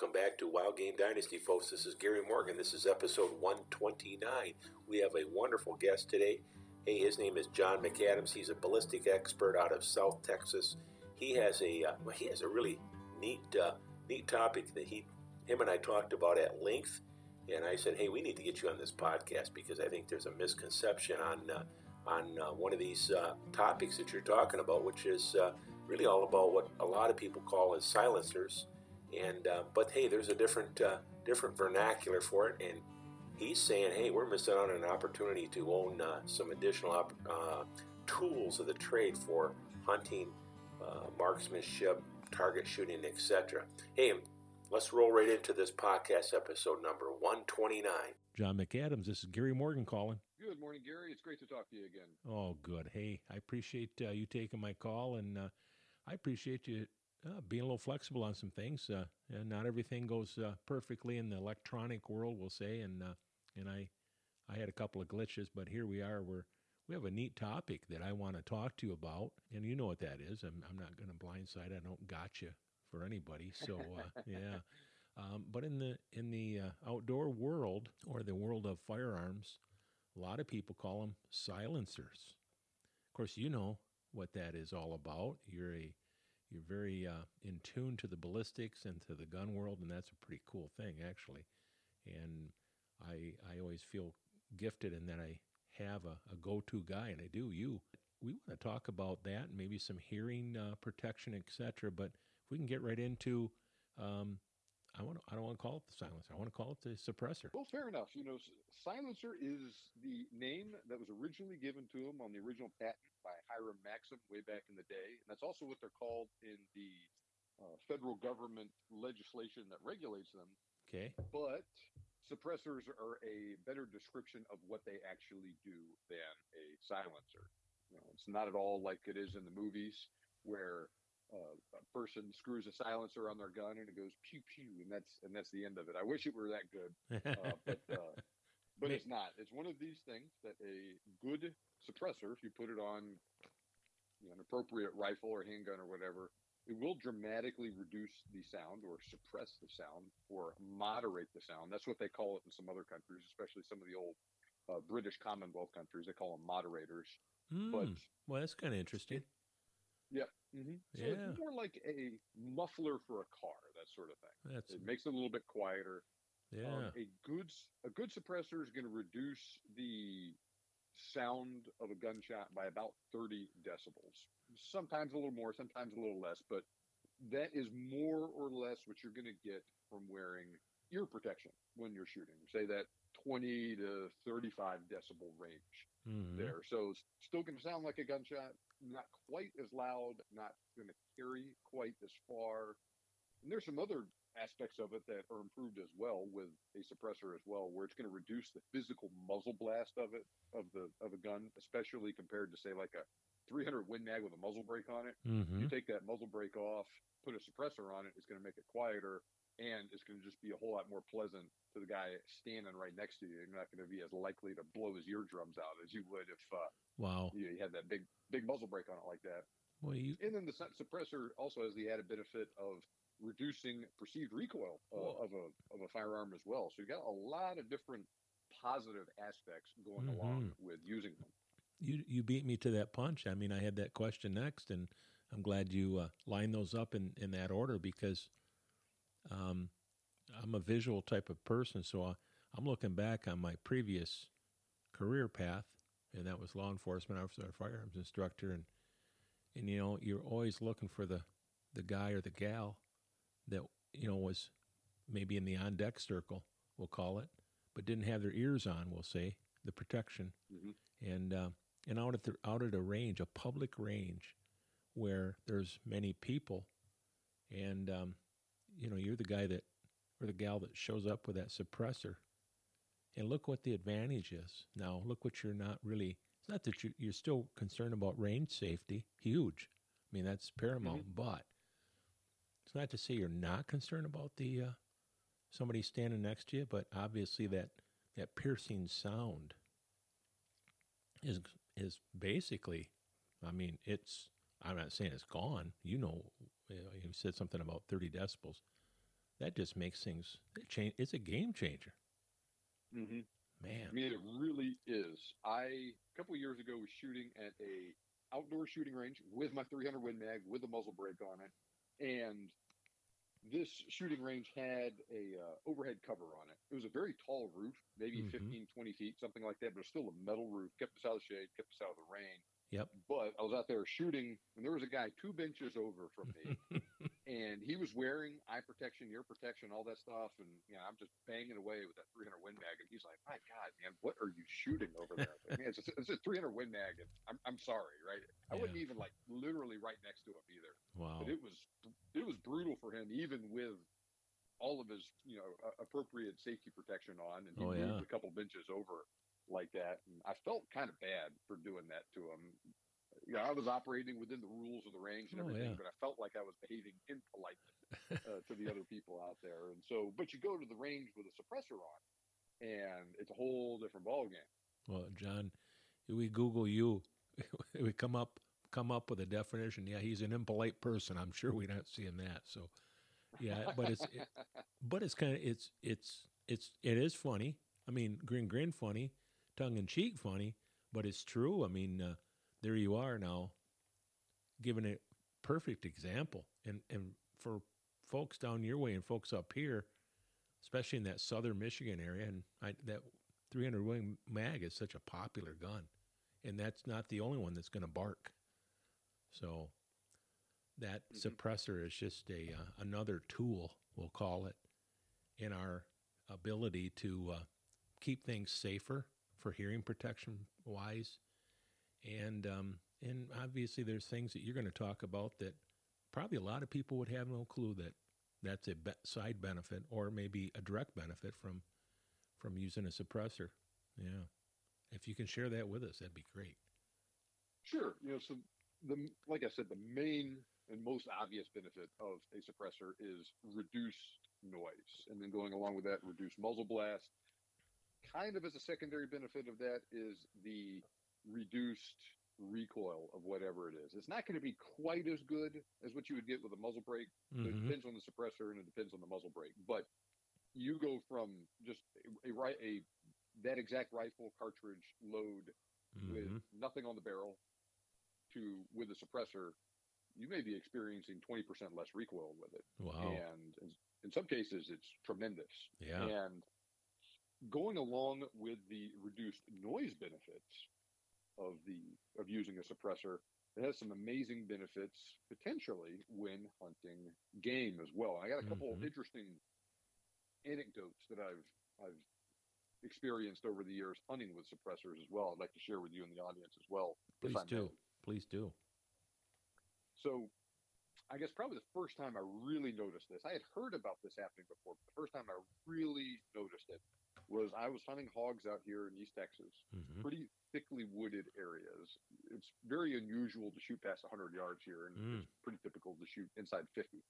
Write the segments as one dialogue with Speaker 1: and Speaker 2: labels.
Speaker 1: Welcome back to Wild Game Dynasty, folks. This is Gary Morgan. This is episode 129. We have a wonderful guest today. Hey, his name is John McAdams. He's a ballistic expert out of South Texas. He has a uh, he has a really neat uh, neat topic that he him and I talked about at length. And I said, hey, we need to get you on this podcast because I think there's a misconception on uh, on uh, one of these uh, topics that you're talking about, which is uh, really all about what a lot of people call as silencers. And uh, but hey, there's a different uh, different vernacular for it, and he's saying, hey, we're missing out on an opportunity to own uh, some additional op- tools of the trade for hunting, marksmanship, target shooting, etc. Hey, let's roll right into this podcast episode number 129.
Speaker 2: John McAdams, this is Gary Morgan calling.
Speaker 3: Good morning, Gary. It's great to talk to you again.
Speaker 2: Oh, good. Hey, I appreciate uh, you taking my call, and uh, I appreciate you uh, being a little flexible on some things. Uh, and not everything goes uh, perfectly in the electronic world, we'll say. And uh, and I I had a couple of glitches, but here we are. We're we have a neat topic that I want to talk to you about, and you know what that is. I'm I'm not going to blindside. I don't gotcha for anybody. So yeah. Um, but in the in the outdoor world or the world of firearms, a lot of people call them silencers. Of course, you know what that is all about. You're a you're very uh, in tune to the ballistics and to the gun world, and that's a pretty cool thing, actually. And I I always feel gifted in that I have a, a go-to guy, and I do. You. We want to talk about that, maybe some hearing uh, protection, etc. But if we can get right into um, I want. To, I don't want to call it the silencer. I want to call it the suppressor.
Speaker 3: Well, fair enough. You know, silencer is the name that was originally given to them on the original patent by Hiram Maxim way back in the day, and that's also what they're called in the uh, federal government legislation that regulates them.
Speaker 2: Okay.
Speaker 3: But suppressors are a better description of what they actually do than a silencer. You know, it's not at all like it is in the movies where uh, a person screws a silencer on their gun and it goes pew pew, and that's and that's the end of it. I wish it were that good, uh, but uh, but it's not. It's one of these things that a good suppressor, if you put it on you know, an appropriate rifle or handgun or whatever, it will dramatically reduce the sound or suppress the sound or moderate the sound. That's what they call it in some other countries, especially some of the old uh, British Commonwealth countries. They call them moderators.
Speaker 2: Mm, but well, that's kind of interesting. It,
Speaker 3: yeah. Mm-hmm. So yeah. it's more like a muffler for a car, that sort of thing. That's... It makes it a little bit quieter.
Speaker 2: Yeah. Um,
Speaker 3: a good a good suppressor is going to reduce the sound of a gunshot by about 30 decibels. Sometimes a little more, sometimes a little less, but that is more or less what you're going to get from wearing ear protection when you're shooting. Say that 20 to 35 decibel range mm-hmm. there. So it's still going to sound like a gunshot, not quite as loud, not going to carry quite as far. And there's some other aspects of it that are improved as well with a suppressor as well, where it's going to reduce the physical muzzle blast of it of the of a gun, especially compared to say like a 300 Win Mag with a muzzle brake on it.
Speaker 2: Mm-hmm.
Speaker 3: You take that muzzle brake off, put a suppressor on it, it's going to make it quieter, and it's going to just be a whole lot more pleasant to the guy standing right next to you. You're not going to be as likely to blow his eardrums out as you would if uh,
Speaker 2: wow
Speaker 3: you, you had that big big muzzle brake on it like that.
Speaker 2: Well, you...
Speaker 3: and then the suppressor also has the added benefit of reducing perceived recoil uh, of a of a firearm as well. So you got a lot of different positive aspects going mm-hmm. along with using them.
Speaker 2: You you beat me to that punch. I mean, I had that question next, and I'm glad you uh, lined those up in in that order because um, I'm a visual type of person. So I, I'm looking back on my previous career path, and that was law enforcement officer, firearms instructor, and and you know you're always looking for the the guy or the gal that you know was maybe in the on deck circle, we'll call it, but didn't have their ears on, we'll say the protection,
Speaker 3: mm-hmm.
Speaker 2: and uh, and out at the out at a range, a public range, where there's many people, and um, you know you're the guy that or the gal that shows up with that suppressor, and look what the advantage is. Now look what you're not really. It's not that you, you're still concerned about range safety, huge. I mean that's paramount, mm-hmm. but it's not to say you're not concerned about the uh, somebody standing next to you, but obviously that that piercing sound is is basically, I mean, it's. I'm not saying it's gone. You know, you said something about 30 decibels. That just makes things it change. It's a game changer,
Speaker 3: Mm-hmm.
Speaker 2: man.
Speaker 3: I mean, it really is. I a couple of years ago was shooting at a outdoor shooting range with my 300 Win Mag with a muzzle brake on it, and this shooting range had a uh, overhead cover on it. It was a very tall roof, maybe
Speaker 2: Mhm.
Speaker 3: 15, 20 feet, something like that, but it was still a metal roof, kept us out of the shade, kept us out of the rain.
Speaker 2: Yep.
Speaker 3: But I was out there shooting, and there was a guy two benches over from me, and he was wearing eye protection, ear protection, all that stuff. And you know, I'm just banging away with that 300 Win Mag, and he's like, "My God, man, what are you shooting over there?" Like, man, it's, a, it's a 300 Win Mag, and I'm, I'm sorry, right? I
Speaker 2: wouldn't
Speaker 3: even like literally right next to him either,
Speaker 2: wow.
Speaker 3: but it was it was brutal for him, even with all of his you know appropriate safety protection on, and he
Speaker 2: Oh,
Speaker 3: moved
Speaker 2: yeah.
Speaker 3: a couple benches over like that, and I felt kind of bad for doing that to him. Yeah, I was operating within the rules of the range and
Speaker 2: Oh, yeah.
Speaker 3: but I felt like I was behaving impolitely uh, to the other people out there. And so, but you go to the range with a suppressor on, and it's a whole different ballgame.
Speaker 2: Well, John, we Google you, we come up come up with a definition. Yeah, he's an impolite person. I'm sure we're not seeing that. So, yeah, but it's it, but it's kind of it's it's it's it is funny. I mean, grin grin funny, tongue in cheek funny, but it's true. I mean, uh, there you are now, giving a perfect example, and and for folks down your way and folks up here, especially in that southern Michigan area, and I, that 300 Win Mag is such a popular gun, and that's not the only one that's going to bark. So that
Speaker 3: Mhm.
Speaker 2: suppressor is just a uh, another tool, we'll call it, in our ability to uh, keep things safer for hearing protection wise, and um, and obviously there's things that you're going to talk about that probably a lot of people would have no clue that that's a be- side benefit or maybe a direct benefit from from using a suppressor. Yeah, if you can share that with us, that'd be great.
Speaker 3: Sure, you know, so the like I said, the main and most obvious benefit of a suppressor is reduced noise, and then going along with that, reduce muzzle blast. Kind of as a secondary benefit of that is the reduced recoil of whatever it is. It's not going to be quite as good as what you would get with a muzzle brake. So It depends on the suppressor and it depends on the muzzle brake. But you go from just a, a right a that exact rifle cartridge load with
Speaker 2: Mhm.
Speaker 3: nothing on the barrel to with a suppressor, you may be experiencing 20% less recoil with it.
Speaker 2: Wow.
Speaker 3: And in, in some cases, it's tremendous.
Speaker 2: Yeah.
Speaker 3: And going along with the reduced noise benefits of the of using a suppressor, it has some amazing benefits potentially when hunting game as well. I got a couple
Speaker 2: Mhm.
Speaker 3: interesting anecdotes that I've I've experienced over the years hunting with suppressors as well. I'd like to share with you and the audience as well.
Speaker 2: Please
Speaker 3: may.
Speaker 2: do. Please do.
Speaker 3: So, I guess probably the first time I really noticed this, I had heard about this happening before, but the first time I really noticed it was I was hunting hogs out here in East Texas,
Speaker 2: hmm
Speaker 3: pretty thickly wooded areas. It's very unusual to shoot past 100 yards here, and
Speaker 2: Mm.
Speaker 3: it's pretty typical to shoot inside 50.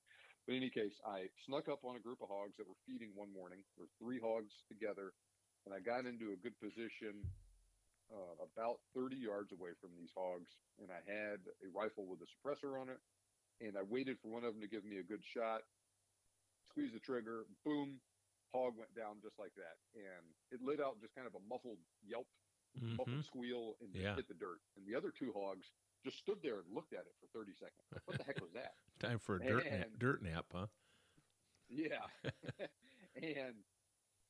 Speaker 3: But in any case, I snuck up on a group of hogs that were feeding one morning. There were three hogs together, and I got into a good position uh, about 30 yards away from these hogs, and I had a rifle with a suppressor on it, and I waited for one of them to give me a good shot. Squeezed the trigger, boom, hog went down just like that, and it lit out just kind of a muffled yelp,
Speaker 2: hmm
Speaker 3: muffled squeal, and
Speaker 2: Yeah.
Speaker 3: hit the dirt. And the other two hogs just stood there and looked at it for 30 seconds. Like, what the heck was that?
Speaker 2: Time for a dirt nap, dirt nap, huh?
Speaker 3: Yeah. and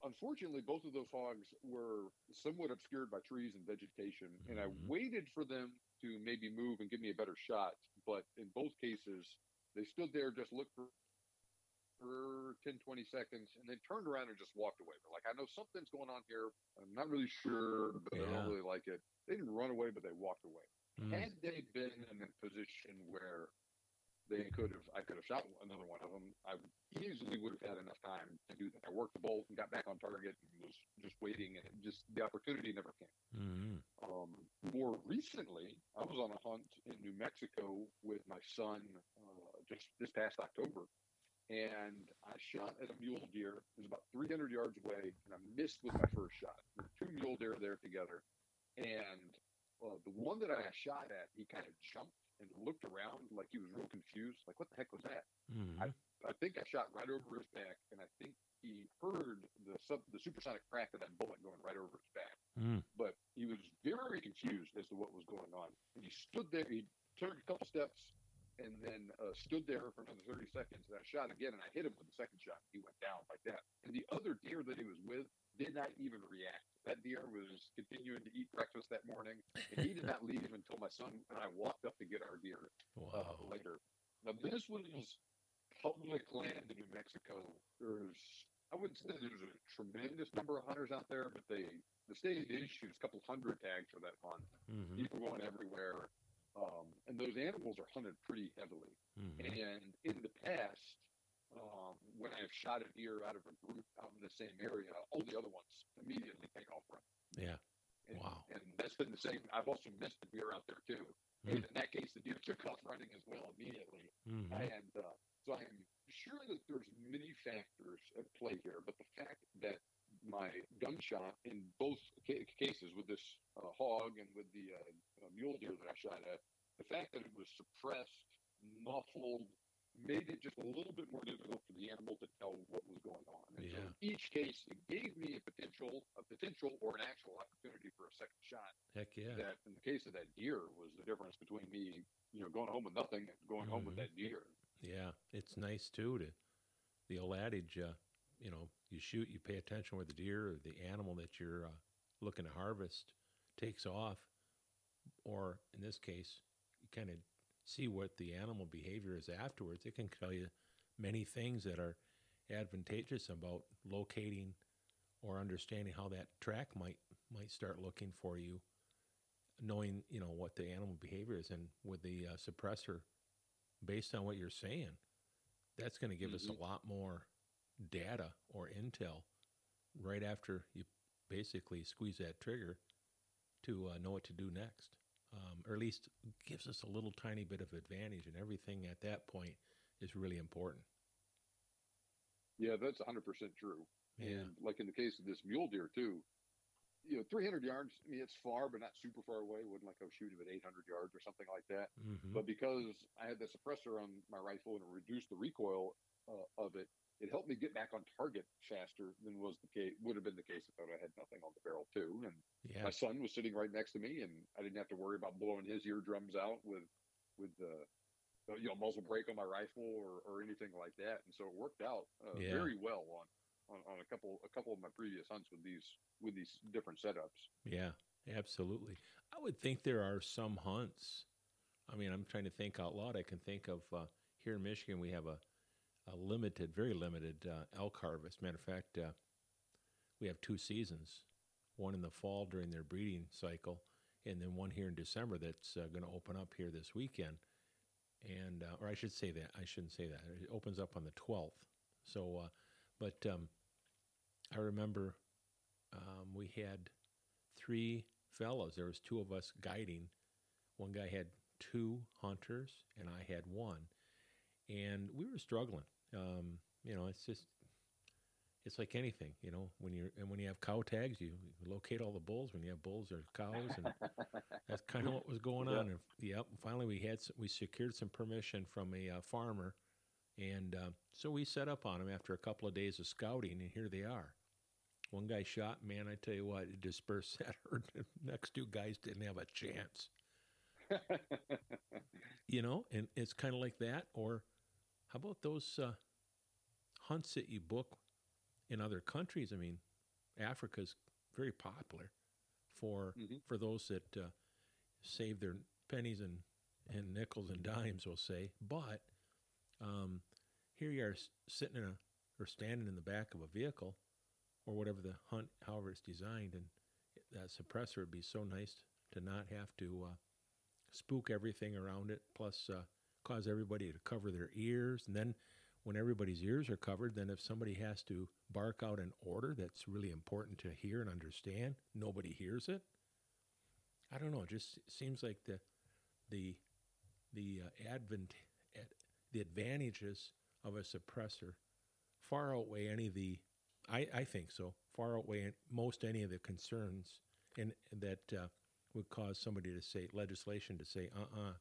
Speaker 3: unfortunately, both of those hogs were somewhat obscured by trees and vegetation. And I
Speaker 2: Mhm.
Speaker 3: waited for them to maybe move and give me a better shot. But in both cases, they stood there, just looked for, for 10, 20 seconds, and then turned around and just walked away. They're like, I know something's going on here. I'm not really sure, but I don't really like it. They didn't run away, but they walked away.
Speaker 2: Mm.
Speaker 3: Had they been in a position where they could have, I could have shot another one of them. I easily would have had enough time to do that. I worked the bolt and got back on target and was just waiting, and just the opportunity never came.
Speaker 2: Mhm.
Speaker 3: Um, more recently, I was on a hunt in New Mexico with my son uh, just this past October, and I shot at a mule deer. It was about 300 yards away, and I missed with my first shot. There were two mule deer there together, and uh, the one that I shot at, he kind of jumped and looked around like he was real confused, like what the heck was that?
Speaker 2: Mhm.
Speaker 3: I I think I shot right over his back, and I think he heard the sub, the supersonic crack of that bullet going right over his back.
Speaker 2: Mm.
Speaker 3: But he was very confused as to what was going on. And he stood there. He took a couple steps, and then uh, stood there for another 30 seconds. And I shot again, and I hit him with the second shot. He went down like that. And the other deer that he was with did not even react. That deer was continuing to eat breakfast that morning, and he did not leave until my son and I walked up to get our deer uh, later. Now this was public land in New Mexico. There's I wouldn't say there's a tremendous number of hunters out there, but they the state issues a couple hundred tags for that hunt.
Speaker 2: hmm
Speaker 3: People going everywhere, um, and those animals are hunted pretty heavily.
Speaker 2: hmm
Speaker 3: And in the past, um, when I've shot a deer out of a group out in the same area, all the other ones immediately take off running.
Speaker 2: Yeah.
Speaker 3: And,
Speaker 2: Wow.
Speaker 3: And that's been the same. I've also missed a deer out there too.
Speaker 2: Mm.
Speaker 3: And in that case, the deer took off running as well immediately.
Speaker 2: hmm
Speaker 3: And uh, so I'm sure that there's many factors at play here, but the fact that my gunshot in both ca- cases with this uh, hog and with the uh, uh, mule deer that I shot at, the fact that it was suppressed, muffled, made it just a little bit more difficult for the animal to tell what was going on. And so
Speaker 2: Yeah.
Speaker 3: in each case, it gave me a potential, a potential or an actual opportunity for a second shot
Speaker 2: Heck yeah.
Speaker 3: that in the case of that deer was the difference between me, you know, going home with nothing and going home with
Speaker 2: Mhm.
Speaker 3: that deer.
Speaker 2: Yeah, it's nice too to the old adage. Uh, you know, you shoot, you pay attention where the deer or the animal that you're uh, looking to harvest takes off, or in this case, you kind of see what the animal behavior is afterwards. It can tell you many things that are advantageous about locating or understanding how that track might might start looking for you, knowing you know what the animal behavior is, and with the uh, suppressor based on what you're saying, that's going to give us
Speaker 3: Mhm.
Speaker 2: a lot more data or intel right after you basically squeeze that trigger to uh, know what to do next. Um, or at least gives us a little tiny bit of advantage, and everything at that point is really important.
Speaker 3: Yeah, that's 100% true.
Speaker 2: Yeah.
Speaker 3: And like in the case of this mule deer too, you know, 300 yards. I mean, it's far, but not super far away. Wasn't like I was shooting at 800 yards or something like that.
Speaker 2: hmm
Speaker 3: But because I had the suppressor on my rifle and reduced the recoil uh, of it, it helped me get back on target faster than was the case. Would have been the case if I had nothing on the barrel too. And
Speaker 2: yeah.
Speaker 3: my son was sitting right next to me, and I didn't have to worry about blowing his eardrums out with with the uh, you know muzzle brake on my rifle or, or anything like that. And so it worked out uh,
Speaker 2: Yeah.
Speaker 3: very well on, on on a couple a couple of my previous hunts with these with these different setups.
Speaker 2: Yeah, absolutely. I would think there are some hunts. I mean, I'm trying to think out loud. I can think of uh, here in Michigan, we have a, a limited, very limited uh, elk harvest. Matter of fact, uh, we have two seasons one in the fall during their breeding cycle, and then one here in December that's uh, going to open up here this weekend. And, uh, or I should say that, I shouldn't say that. It opens up on the 12th. So, uh, but um, I remember um, we had three fellows. There was two of us guiding. One guy had two hunters, and I had one, and we were struggling. Um, you know, it's just it's like anything. You know, when you're and when you have cow tags, you locate all the bulls. When you have bulls, there's cows, and that's kind of what was going on. And yep, finally we had some, we secured some permission from a uh, farmer, and uh, so we set up on them after a couple of days of scouting, and here they are. One guy shot, man, I tell you what, it dispersed that herd. The next two guys didn't have a chance. You know, and it's kind of like that. Or how about those uh, hunts that you book in other countries? I mean, Africa's very popular for
Speaker 3: Mhm.
Speaker 2: for those that uh, save their pennies and, and nickels and dimes, we'll say. But um, here you are sitting in a or standing in the back of a vehicle or whatever the hunt, however it's designed, and that suppressor would be so nice to not have to uh, spook everything around it, plus uh, cause everybody to cover their ears. And then when everybody's ears are covered, then if somebody has to bark out an order that's really important to hear and understand, nobody hears it. I don't know. It just seems like the the the uh, advent ad, the advantages of a suppressor far outweigh any of the I, I think so far outweigh most any of the concerns and that uh, would cause somebody to say legislation to say uh uh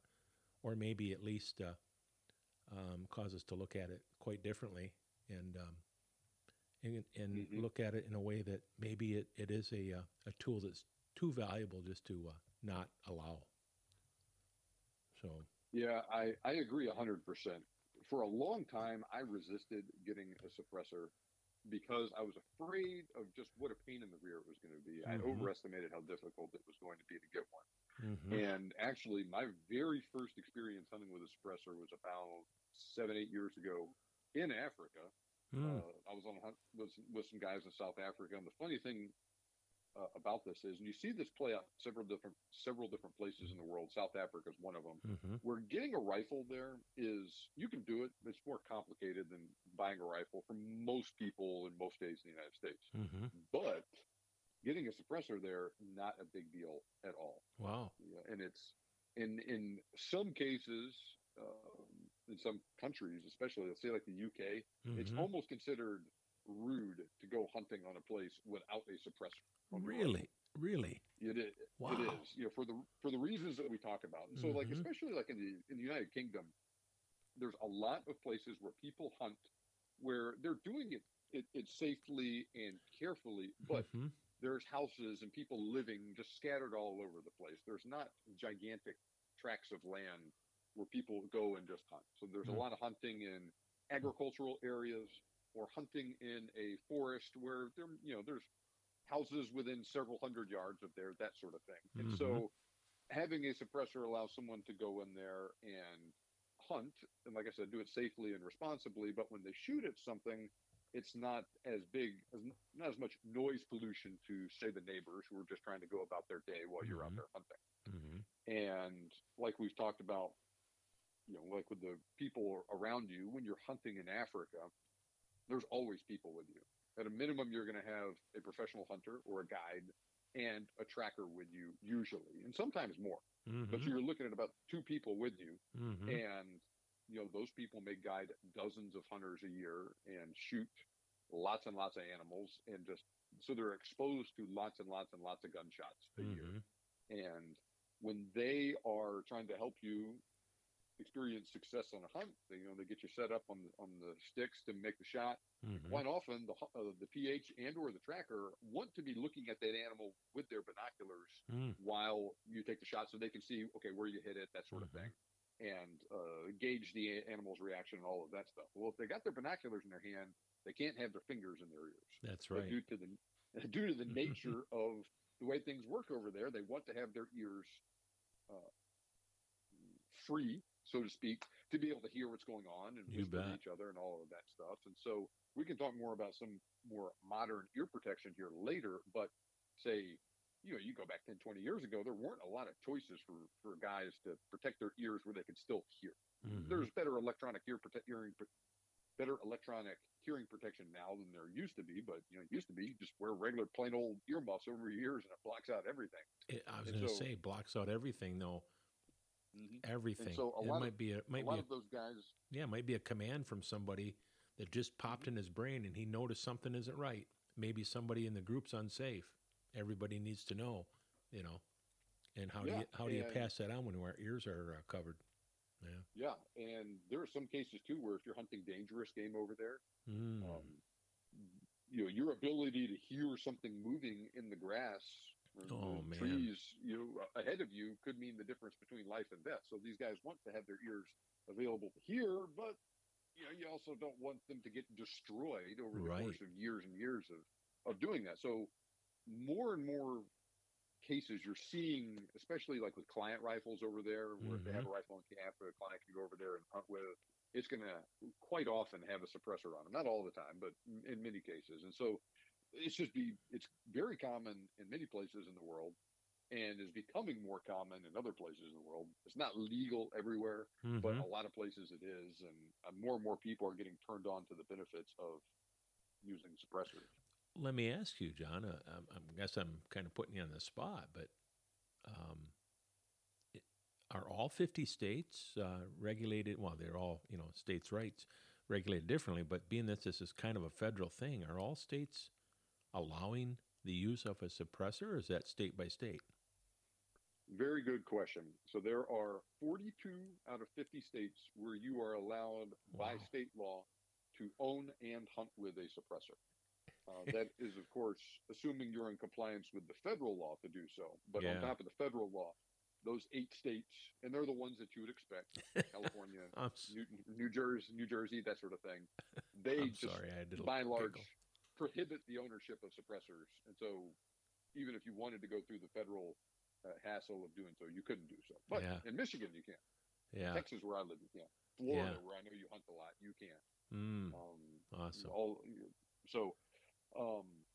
Speaker 2: or maybe at least uh, um, cause us to look at it quite differently and um, and, and
Speaker 3: Mhm.
Speaker 2: look at it in a way that maybe it, it is a uh, a tool that's too valuable just to uh, not allow. So
Speaker 3: Yeah, I, I agree 100%. For a long time, I resisted getting a suppressor because I was afraid of just what a pain in the rear it was going to be. I
Speaker 2: Mhm.
Speaker 3: overestimated how difficult it was going to be to get one.
Speaker 2: Mhm.
Speaker 3: And actually, my very first experience hunting with a suppressor was about seven, eight years ago in Africa.
Speaker 2: Mm.
Speaker 3: Uh, I was on a hunt with, with some guys in South Africa, and the funny thing uh, about this is, and you see this play out several different several different places in the world. South Africa is one of them.
Speaker 2: hmm
Speaker 3: Where getting a rifle there is you can do it. It's more complicated than buying a rifle for most people in most states in the United States.
Speaker 2: hmm
Speaker 3: But getting a suppressor there, not a big deal at all.
Speaker 2: Wow.
Speaker 3: Yeah, and it's in in some cases, um, in some countries, especially let's say like the UK, it's
Speaker 2: Mhm.
Speaker 3: almost considered rude to go hunting on a place without a suppressor.
Speaker 2: Really, really.
Speaker 3: It is.
Speaker 2: Wow.
Speaker 3: is. You know, for the for the reasons that we talk about. And so, like
Speaker 2: Mhm.
Speaker 3: especially like in the in the United Kingdom, there's a lot of places where people hunt where they're doing it it, it safely and carefully, but
Speaker 2: Mhm.
Speaker 3: There's houses and people living just scattered all over the place. There's not gigantic tracts of land where people go and just hunt. So there's a
Speaker 2: Mm.
Speaker 3: lot of hunting in agricultural areas or hunting in a forest where there, you know, there's houses within several hundred yards of there, that sort of thing. And so having a suppressor allows someone to go in there and hunt and like I said, do it safely and responsibly, but when they shoot at something it's not as big as not as much noise pollution to say the neighbors who are just trying to go about their day while you're out
Speaker 2: Mhm.
Speaker 3: there hunting.
Speaker 2: Mhm.
Speaker 3: And like we've talked about, you know, like with the people around you when you're hunting in Africa, there's always people with you. At a minimum, you're going to have a professional hunter or a guide and a tracker with you usually, and sometimes more. But
Speaker 2: Mhm.
Speaker 3: you're looking at about two people with you,
Speaker 2: Mhm.
Speaker 3: and you know those people may guide dozens of hunters a year and shoot lots and lots of animals and just so they're exposed to lots and lots and lots of gunshots a year
Speaker 2: Mhm.
Speaker 3: and when they are trying to help you experience success on a hunt they, you know they get you set up on the, on the sticks to make the shot
Speaker 2: Mhm.
Speaker 3: quite often the uh, the ph and or the tracker want to be looking at that animal with their binoculars
Speaker 2: Mm.
Speaker 3: while you take the shot so they can see okay where you hit it that sort of
Speaker 2: Mhm.
Speaker 3: thing and uh, gauge the animal's reaction and all of that stuff. Well if they got their binoculars in their hand they can't have their fingers in their ears.
Speaker 2: That's
Speaker 3: but
Speaker 2: right.
Speaker 3: due to the due to the nature of the way things work over there they want to have their ears uh, free so to speak to be able to hear what's going on and whisper each other and all of that stuff. And so we can talk more about some more modern ear protection here later but say you know you go back 10 20 years ago there weren't a lot of choices for for guys to protect their ears where they could still hear
Speaker 2: Mhm.
Speaker 3: there's better electronic ear prote- hearing better electronic hearing protection now than there used to be but you know it used to be you just wear regular plain old earmuffs over your ears and it blocks out everything
Speaker 2: It- I was going to
Speaker 3: so-
Speaker 2: say blocks out everything though. Everything.
Speaker 3: so a
Speaker 2: it
Speaker 3: lot of-
Speaker 2: might be a
Speaker 3: a
Speaker 2: might
Speaker 3: lot
Speaker 2: be a,
Speaker 3: of those guys
Speaker 2: yeah, it might be a command from somebody that just popped in his brain and he noticed something isn't right. Maybe somebody in the group's unsafe. Everybody needs to know, you know. And how do you how do you pass that on when our ears are uh, covered? Yeah.
Speaker 3: yeah and there are some cases too where if you're hunting dangerous game over there
Speaker 2: Mm.
Speaker 3: um, you know your ability to hear something moving in the grass or
Speaker 2: Oh, man.
Speaker 3: trees you know, ahead of you could mean the difference between life and death so these guys want to have their ears available to hear but you know you also don't want them to get destroyed over the
Speaker 2: Right.
Speaker 3: course of years and years of of doing that so more and more cases you're seeing especially like with client rifles over there where if they have a rifle in camp a client can go over there and hunt with it's going to quite often have a suppressor on them not all the time but in- many cases. And so it's just be it's very common in many places in the world and is becoming more common in other places in the world. It's not legal everywhere but
Speaker 2: Mhm.
Speaker 3: a lot of places it is and uh, more and more people are getting turned on to the benefits of using suppressors
Speaker 2: Let me ask you, John. Uh, um, I guess I'm kind of putting you on the spot, but um, it, are all 50 states uh, regulated? Well, they're all, you know, states' rights regulated differently, but being that this is kind of a federal thing, are all states allowing the use of a suppressor, or is that state by state?
Speaker 3: Very good question. So there are 42 out of 50 states where you are allowed by state law to own and hunt with a suppressor. Uh, that is, of course, assuming you're in compliance with the federal law to do so. But
Speaker 2: Yeah.
Speaker 3: on top of the federal law, those eight states, and they're the ones that you would expect California, New, New Jersey, New Jersey, that sort of thing. They
Speaker 2: I'm
Speaker 3: just,
Speaker 2: sorry, I did a
Speaker 3: by and large, prohibit the ownership of suppressors. And so, even if you wanted to go through the federal uh, hassle of doing so, you couldn't do so. But
Speaker 2: Yeah.
Speaker 3: in Michigan, you can.
Speaker 2: Yeah.
Speaker 3: Texas, where I live, you can. Florida,
Speaker 2: Yeah.
Speaker 3: where I know you hunt a lot, you can.
Speaker 2: Mm,
Speaker 3: Um,
Speaker 2: awesome.
Speaker 3: all so um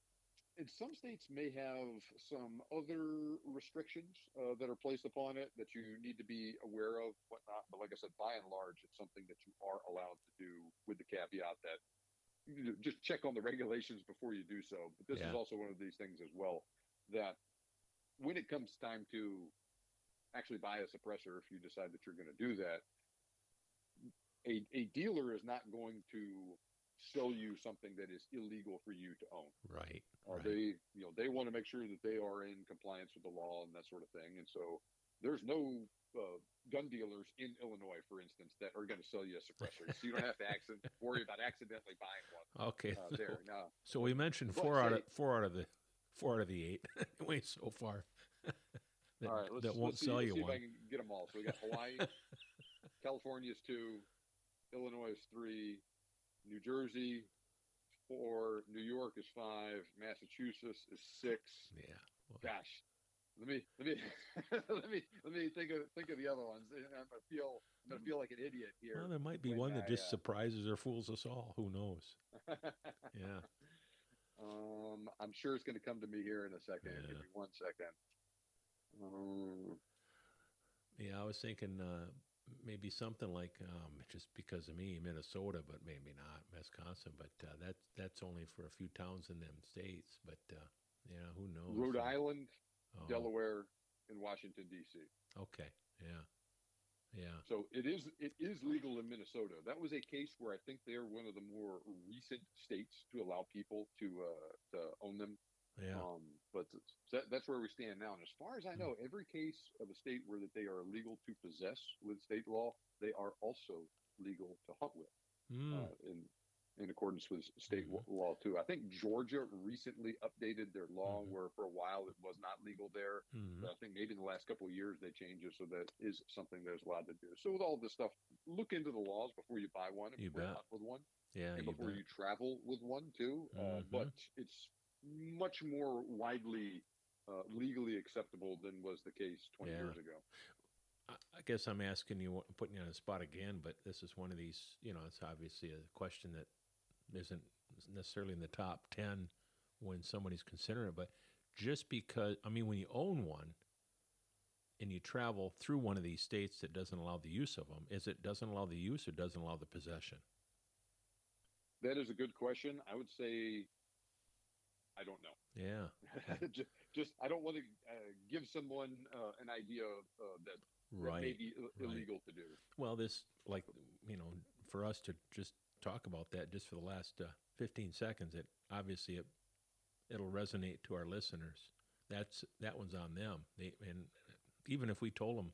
Speaker 3: and some states may have some other restrictions uh, that are placed upon it that you need to be aware of whatnot but like i said by and large it's something that you are allowed to do with the caveat that just check on the regulations before you do so but this
Speaker 2: Yeah.
Speaker 3: is also one of these things as well that when it comes time to actually buy a suppressor if you decide that you're going to do that a, a dealer is not going to sell you something that is illegal for you to own.
Speaker 2: Right.
Speaker 3: Uh,
Speaker 2: right.
Speaker 3: They, you know, they want to make sure that they are in compliance with the law and that sort of thing. And so, there's no uh, gun dealers in Illinois, for instance, that are going to sell you a suppressor. so you don't have to accident, worry about accidentally buying one
Speaker 2: okay.
Speaker 3: uh,
Speaker 2: so-
Speaker 3: there. Now,
Speaker 2: So we mentioned four out of four out of the four out of the eight. Way so far. that,
Speaker 3: all right, let's,
Speaker 2: that won't
Speaker 3: let's see,
Speaker 2: sell
Speaker 3: let's
Speaker 2: you
Speaker 3: see if
Speaker 2: one.
Speaker 3: I can get them all. So we got Hawaii, California's two, Illinois is three, New Jersey four, New York is five, Massachusetts is six.
Speaker 2: Yeah. Well,
Speaker 3: Gosh, let me let me let me let me think of think of the other ones. I'm gonna feel I'm gonna feel like an idiot here.
Speaker 2: Well, there might be one that just
Speaker 3: uh,
Speaker 2: surprises or fools us all. Who knows? Yeah.
Speaker 3: um, I'm sure it's gonna come to me here in a second. Give me one second. Um,
Speaker 2: Yeah, I was thinking uh, maybe something like um, just because of me, Minnesota, but maybe not Wisconsin. But uh, that that's only for a few towns in them states. But uh, yeah, who knows?
Speaker 3: Rhode Island,
Speaker 2: oh,
Speaker 3: Delaware, and Washington D.C.
Speaker 2: Okay. Yeah. Yeah.
Speaker 3: So it is it is legal in Minnesota. That was a case where I think they're one of the more recent states to allow people to uh, to own them.
Speaker 2: Yeah.
Speaker 3: Um, but that, that's where we stand now. And as far as I know, every case of a state where that they are legal to possess with state law, they are also legal to hunt with
Speaker 2: Mm,
Speaker 3: uh, in in accordance with state
Speaker 2: Mhm.
Speaker 3: law too. I think Georgia recently updated their law
Speaker 2: Mhm.
Speaker 3: where for a while it was not legal there.
Speaker 2: mhm.
Speaker 3: But I think maybe in the last couple of years they changed it so that is something that's allowed to do. So with all this stuff, look into the laws before you buy one and
Speaker 2: You
Speaker 3: before you hunt with one
Speaker 2: Yeah.
Speaker 3: and
Speaker 2: You
Speaker 3: before
Speaker 2: bet.
Speaker 3: you travel with one too. Uh,
Speaker 2: Mhm.
Speaker 3: but it's much more widely uh, legally acceptable than was the case 20
Speaker 2: Yeah.
Speaker 3: years ago.
Speaker 2: I I guess I'm asking you, putting you on the spot again, but this is one of these, you know, it's obviously a question that isn't necessarily in the top 10 when somebody's considering it. But just because, I mean, when you own one and you travel through one of these states that doesn't allow the use of them, is it doesn't allow the use or doesn't allow the possession?
Speaker 3: That is a good question. I would say I don't know.
Speaker 2: Yeah.
Speaker 3: just, just I don't want to uh, give someone uh, an idea of, uh, that, that may
Speaker 2: Right.
Speaker 3: be Ill-
Speaker 2: right.
Speaker 3: illegal to do.
Speaker 2: Well, this, like, you know, for us to just talk about that just for the last uh, 15 seconds, it obviously it, it'll resonate to our listeners. That's that one's on them. They and even if we told them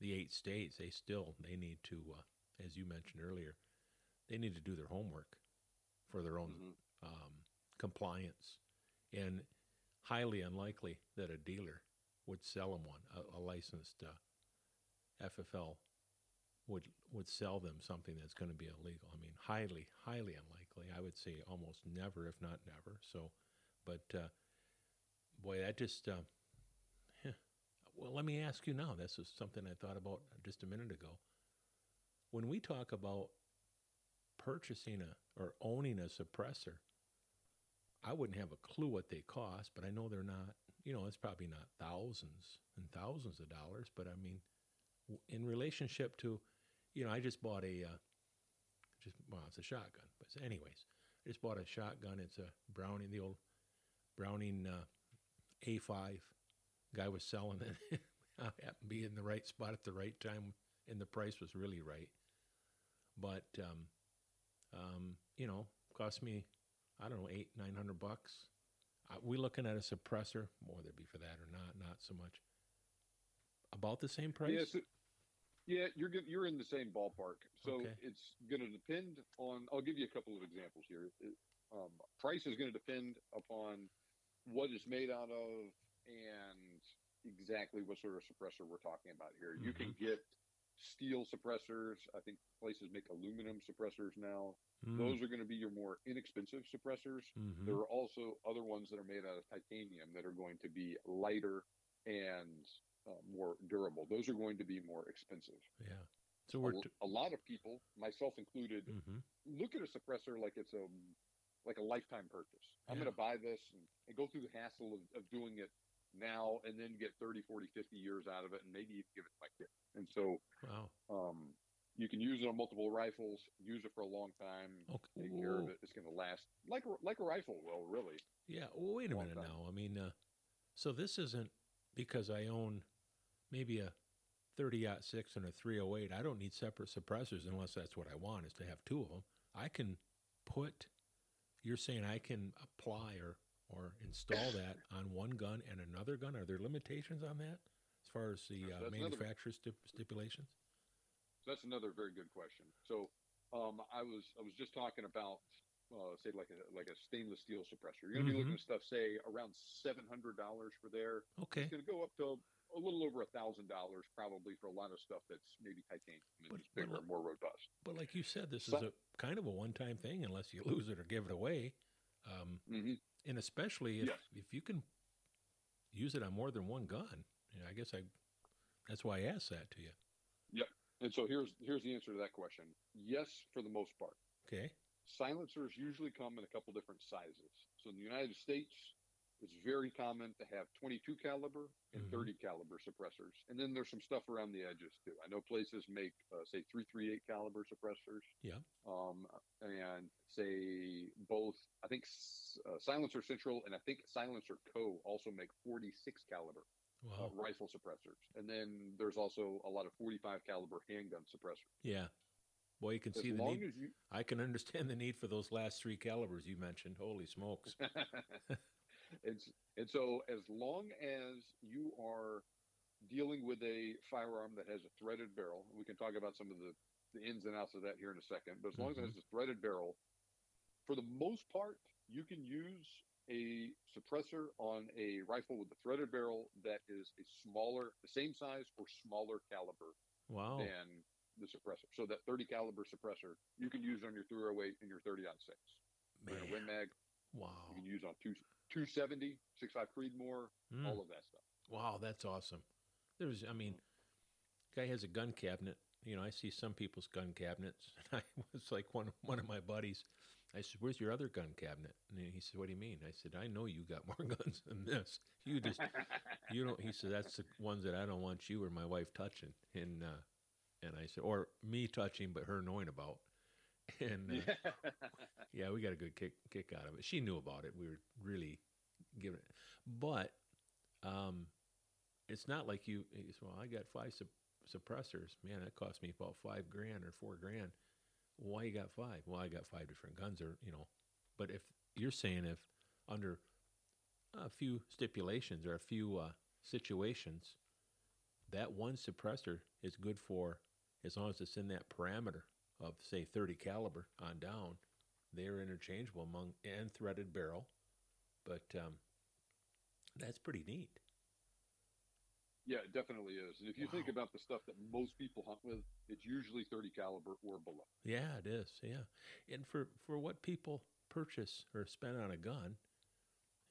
Speaker 2: the eight states, they still they need to, uh, as you mentioned earlier, they need to do their homework for their own
Speaker 3: Mhm.
Speaker 2: um, compliance, and highly unlikely that a dealer would sell them one, a, a licensed uh, FFL would would sell them something that's going to be illegal. I mean, highly, highly unlikely. I would say almost never, if not never. So, but uh, boy, that just. Uh, huh. Well, let me ask you now. This is something I thought about just a minute ago. When we talk about purchasing a or owning a suppressor, I wouldn't have a clue what they cost, but I know they're not. You know, it's probably not thousands and thousands of dollars, but I mean, in relationship to, you know, I just bought a, uh, just well, it's a shotgun, but anyways, I just bought a shotgun. It's a Browning, the old Browning uh, A5. Guy was selling it. I happened to be in the right spot at the right time, and the price was really right. But um, um, you know, cost me, I don't know, eight nine hundred bucks. Uh, we looking at a suppressor, whether it be for that or not, not so much. About the same price?
Speaker 3: Yeah, so, yeah, you're you're in the same ballpark. So
Speaker 2: Okay.
Speaker 3: it's going to depend on. I'll give you a couple of examples here. It, um, price is going to depend upon what it's made out of and exactly what sort of suppressor we're talking about here. You can
Speaker 2: Mm-hmm.
Speaker 3: get steel suppressors. I think places make aluminum suppressors now.
Speaker 2: Mm,
Speaker 3: Those are going to be your more inexpensive suppressors.
Speaker 2: mhm.
Speaker 3: There are also other ones that are made out of titanium that are going to be lighter and uh, more durable. Those are going to be more expensive.
Speaker 2: Yeah. So
Speaker 3: A,
Speaker 2: we're.
Speaker 3: l-
Speaker 2: T-
Speaker 3: a lot of people, myself included,
Speaker 2: mhm.
Speaker 3: look at a suppressor like it's a like a lifetime purchase. I'm
Speaker 2: Yeah.
Speaker 3: going to buy this and, and go through the hassle of, of doing it now and then get 30, 40, 50 years out of it and maybe even give it to my kid. And so
Speaker 2: Wow.
Speaker 3: um, you can use it on multiple rifles, use it for a long time,
Speaker 2: Okay.
Speaker 3: take care of it. It's going to last like a, like a rifle will, really.
Speaker 2: Yeah. Well, wait a
Speaker 3: Long
Speaker 2: minute
Speaker 3: time.
Speaker 2: now. I mean, uh, so this isn't because I own maybe a 30 six and a 308. I don't need separate suppressors unless that's what I want is to have two of them. I can put. You're saying I can apply or or install that on one gun and another gun. Are there limitations on that as far as the uh, manufacturer stip- stipulations?
Speaker 3: So that's another very good question. So um, I was I was just talking about uh, say like a like a stainless steel suppressor. You're going to be looking at stuff say around seven hundred dollars for there.
Speaker 2: Okay.
Speaker 3: It's going to go up to a little over a thousand dollars probably for a lot of stuff that's maybe titanium and
Speaker 2: But-
Speaker 3: just bigger
Speaker 2: but-
Speaker 3: and more robust.
Speaker 2: But like you said, this
Speaker 3: So-
Speaker 2: is a kind of a one-time thing unless you lose it or give it away. Um,
Speaker 3: Mm-hmm.
Speaker 2: And especially if,
Speaker 3: Yes.
Speaker 2: if you can use it on more than one gun. You know, I guess I that's why I asked that to you. Yeah.
Speaker 3: And so here's here's the answer to that question. Yes, for the most part.
Speaker 2: Okay.
Speaker 3: Silencers usually come in a couple different sizes. So in the United States, it's very common to have 22 caliber and
Speaker 2: Mhm.
Speaker 3: 30 caliber suppressors. And then there's some stuff around the edges too. I know places make uh, say 338 caliber suppressors.
Speaker 2: Yeah.
Speaker 3: Um, and say both. I think uh, Silencer Central and I think Silencer Co. also make 46 caliber uh, rifle suppressors. And then there's also a lot of 45 caliber handgun suppressors.
Speaker 2: yeah. Boy, you can
Speaker 3: As
Speaker 2: see the need.
Speaker 3: you
Speaker 2: I can understand the need for those last three calibers you mentioned. Holy smokes.
Speaker 3: and, and so as long as you are dealing with a firearm that has a threaded barrel, we can talk about some of the, the ins and outs of that here in a second, but as long as it mm-hmm. has a threaded barrel, for the most part, you can use a suppressor on a rifle with a threaded barrel that is a smaller, the same size or smaller caliber
Speaker 2: Wow.
Speaker 3: than the suppressor. So that 30 caliber suppressor you can use on your 308 and your 30 six.
Speaker 2: Man.
Speaker 3: a Win Mag,
Speaker 2: Wow.
Speaker 3: you can use on two, 270, 65 Creedmoor,
Speaker 2: Mm.
Speaker 3: all of that stuff.
Speaker 2: Wow, that's awesome. There's, I mean, guy has a gun cabinet. You know, I see some people's gun cabinets. I was like one one of my buddies. I said, "Where's your other gun cabinet?" And he said, "What do you mean?" I said, "I know you got more guns than this. You just, you don't." He said, "That's the ones that I don't want you or my wife touching." And uh, and I said, "Or me touching, but her knowing about." And uh, yeah, we got a good kick kick out of it. She knew about it. We were really giving it, but um, it's not like you. Well, I got five sup- suppressors. Man, that cost me about five grand or four grand. Why you got five? Well, I got five different guns, or you know. But if you're saying if under a few stipulations or a few uh, situations, that one suppressor is good for as long as it's in that parameter of say 30 caliber on down. They're interchangeable among and threaded barrel, but um, that's pretty neat.
Speaker 3: yeah, it definitely is. And if you think about the stuff that most people hunt with, it's usually 30 caliber or below.
Speaker 2: Yeah, it is. Yeah, and for for what people purchase or spend on a gun,